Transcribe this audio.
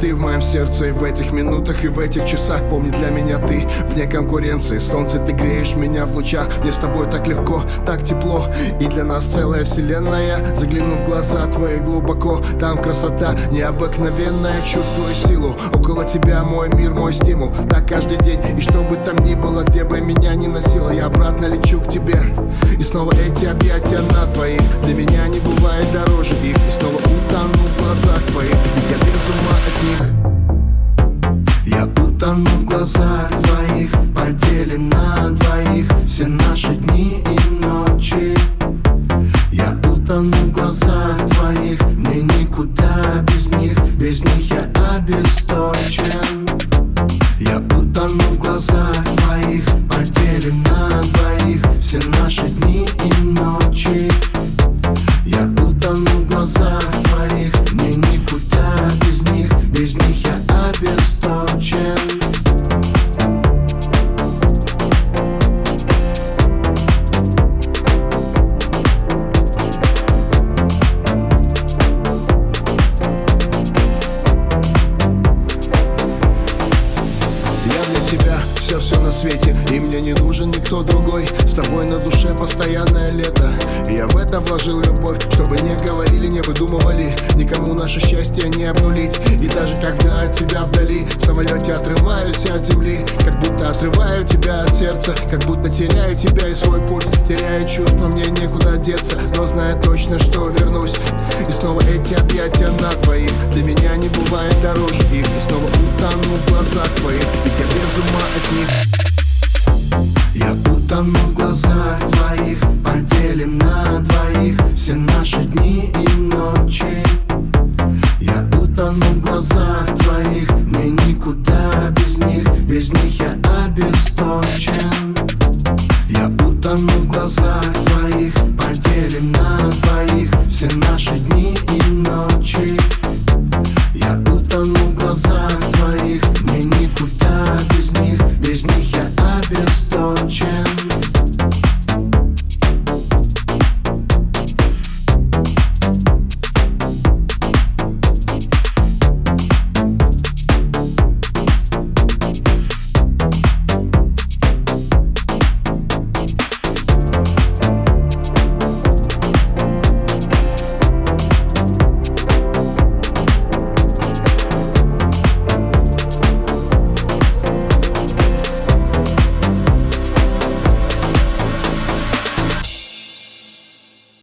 ты в моем сердце И в этих минутах и в этих часах. Помни для меня ты вне конкуренции. Солнце ты греешь меня в лучах. Мне с тобой так легко, так тепло. И для нас целая вселенная. Заглянув в глаза твои глубоко. Там красота необыкновенная. Чувствую силу. Около тебя мой мир, мой стимул. Так каждый день. И что бы там ни было, где бы меня ни носило Я обратно лечу к тебе. И снова эти объятия на твоих Для меня не бывает дороже Я утону в глазах твоих. Поделим на двоих Все наши дни и ночи. Я утону в глазах твоих Мне никуда без них Без них я обесточен. Я утону в глазах твоих Поделим на двоих Все наши дни и ночи. Я утону в глазах твоих Мне никуда без них Без них я обесточен Я для тебя все, все на свете И мне не нужен никто другой. С тобой на душе постоянное лето. Я в это вложил любовь Чтобы не говорили, не выдумывали. Никому наше счастье не обнулить. И даже когда от тебя вдали В самолете отрываюсь от земли. Как будто отрываю тебя от сердца Как будто теряю тебя и свой пульс Теряю чувства, мне некуда деться. Но знаю точно, что вернусь. И снова эти объятия на твоих. Для меня не бывает дороже их. И снова утону в глазах твоих Я утону в глазах твоих Поделим на двоих. Все наши дни и ночи. Я утону в глазах в глазах твоих. Мне никуда без них, без них я обесточен.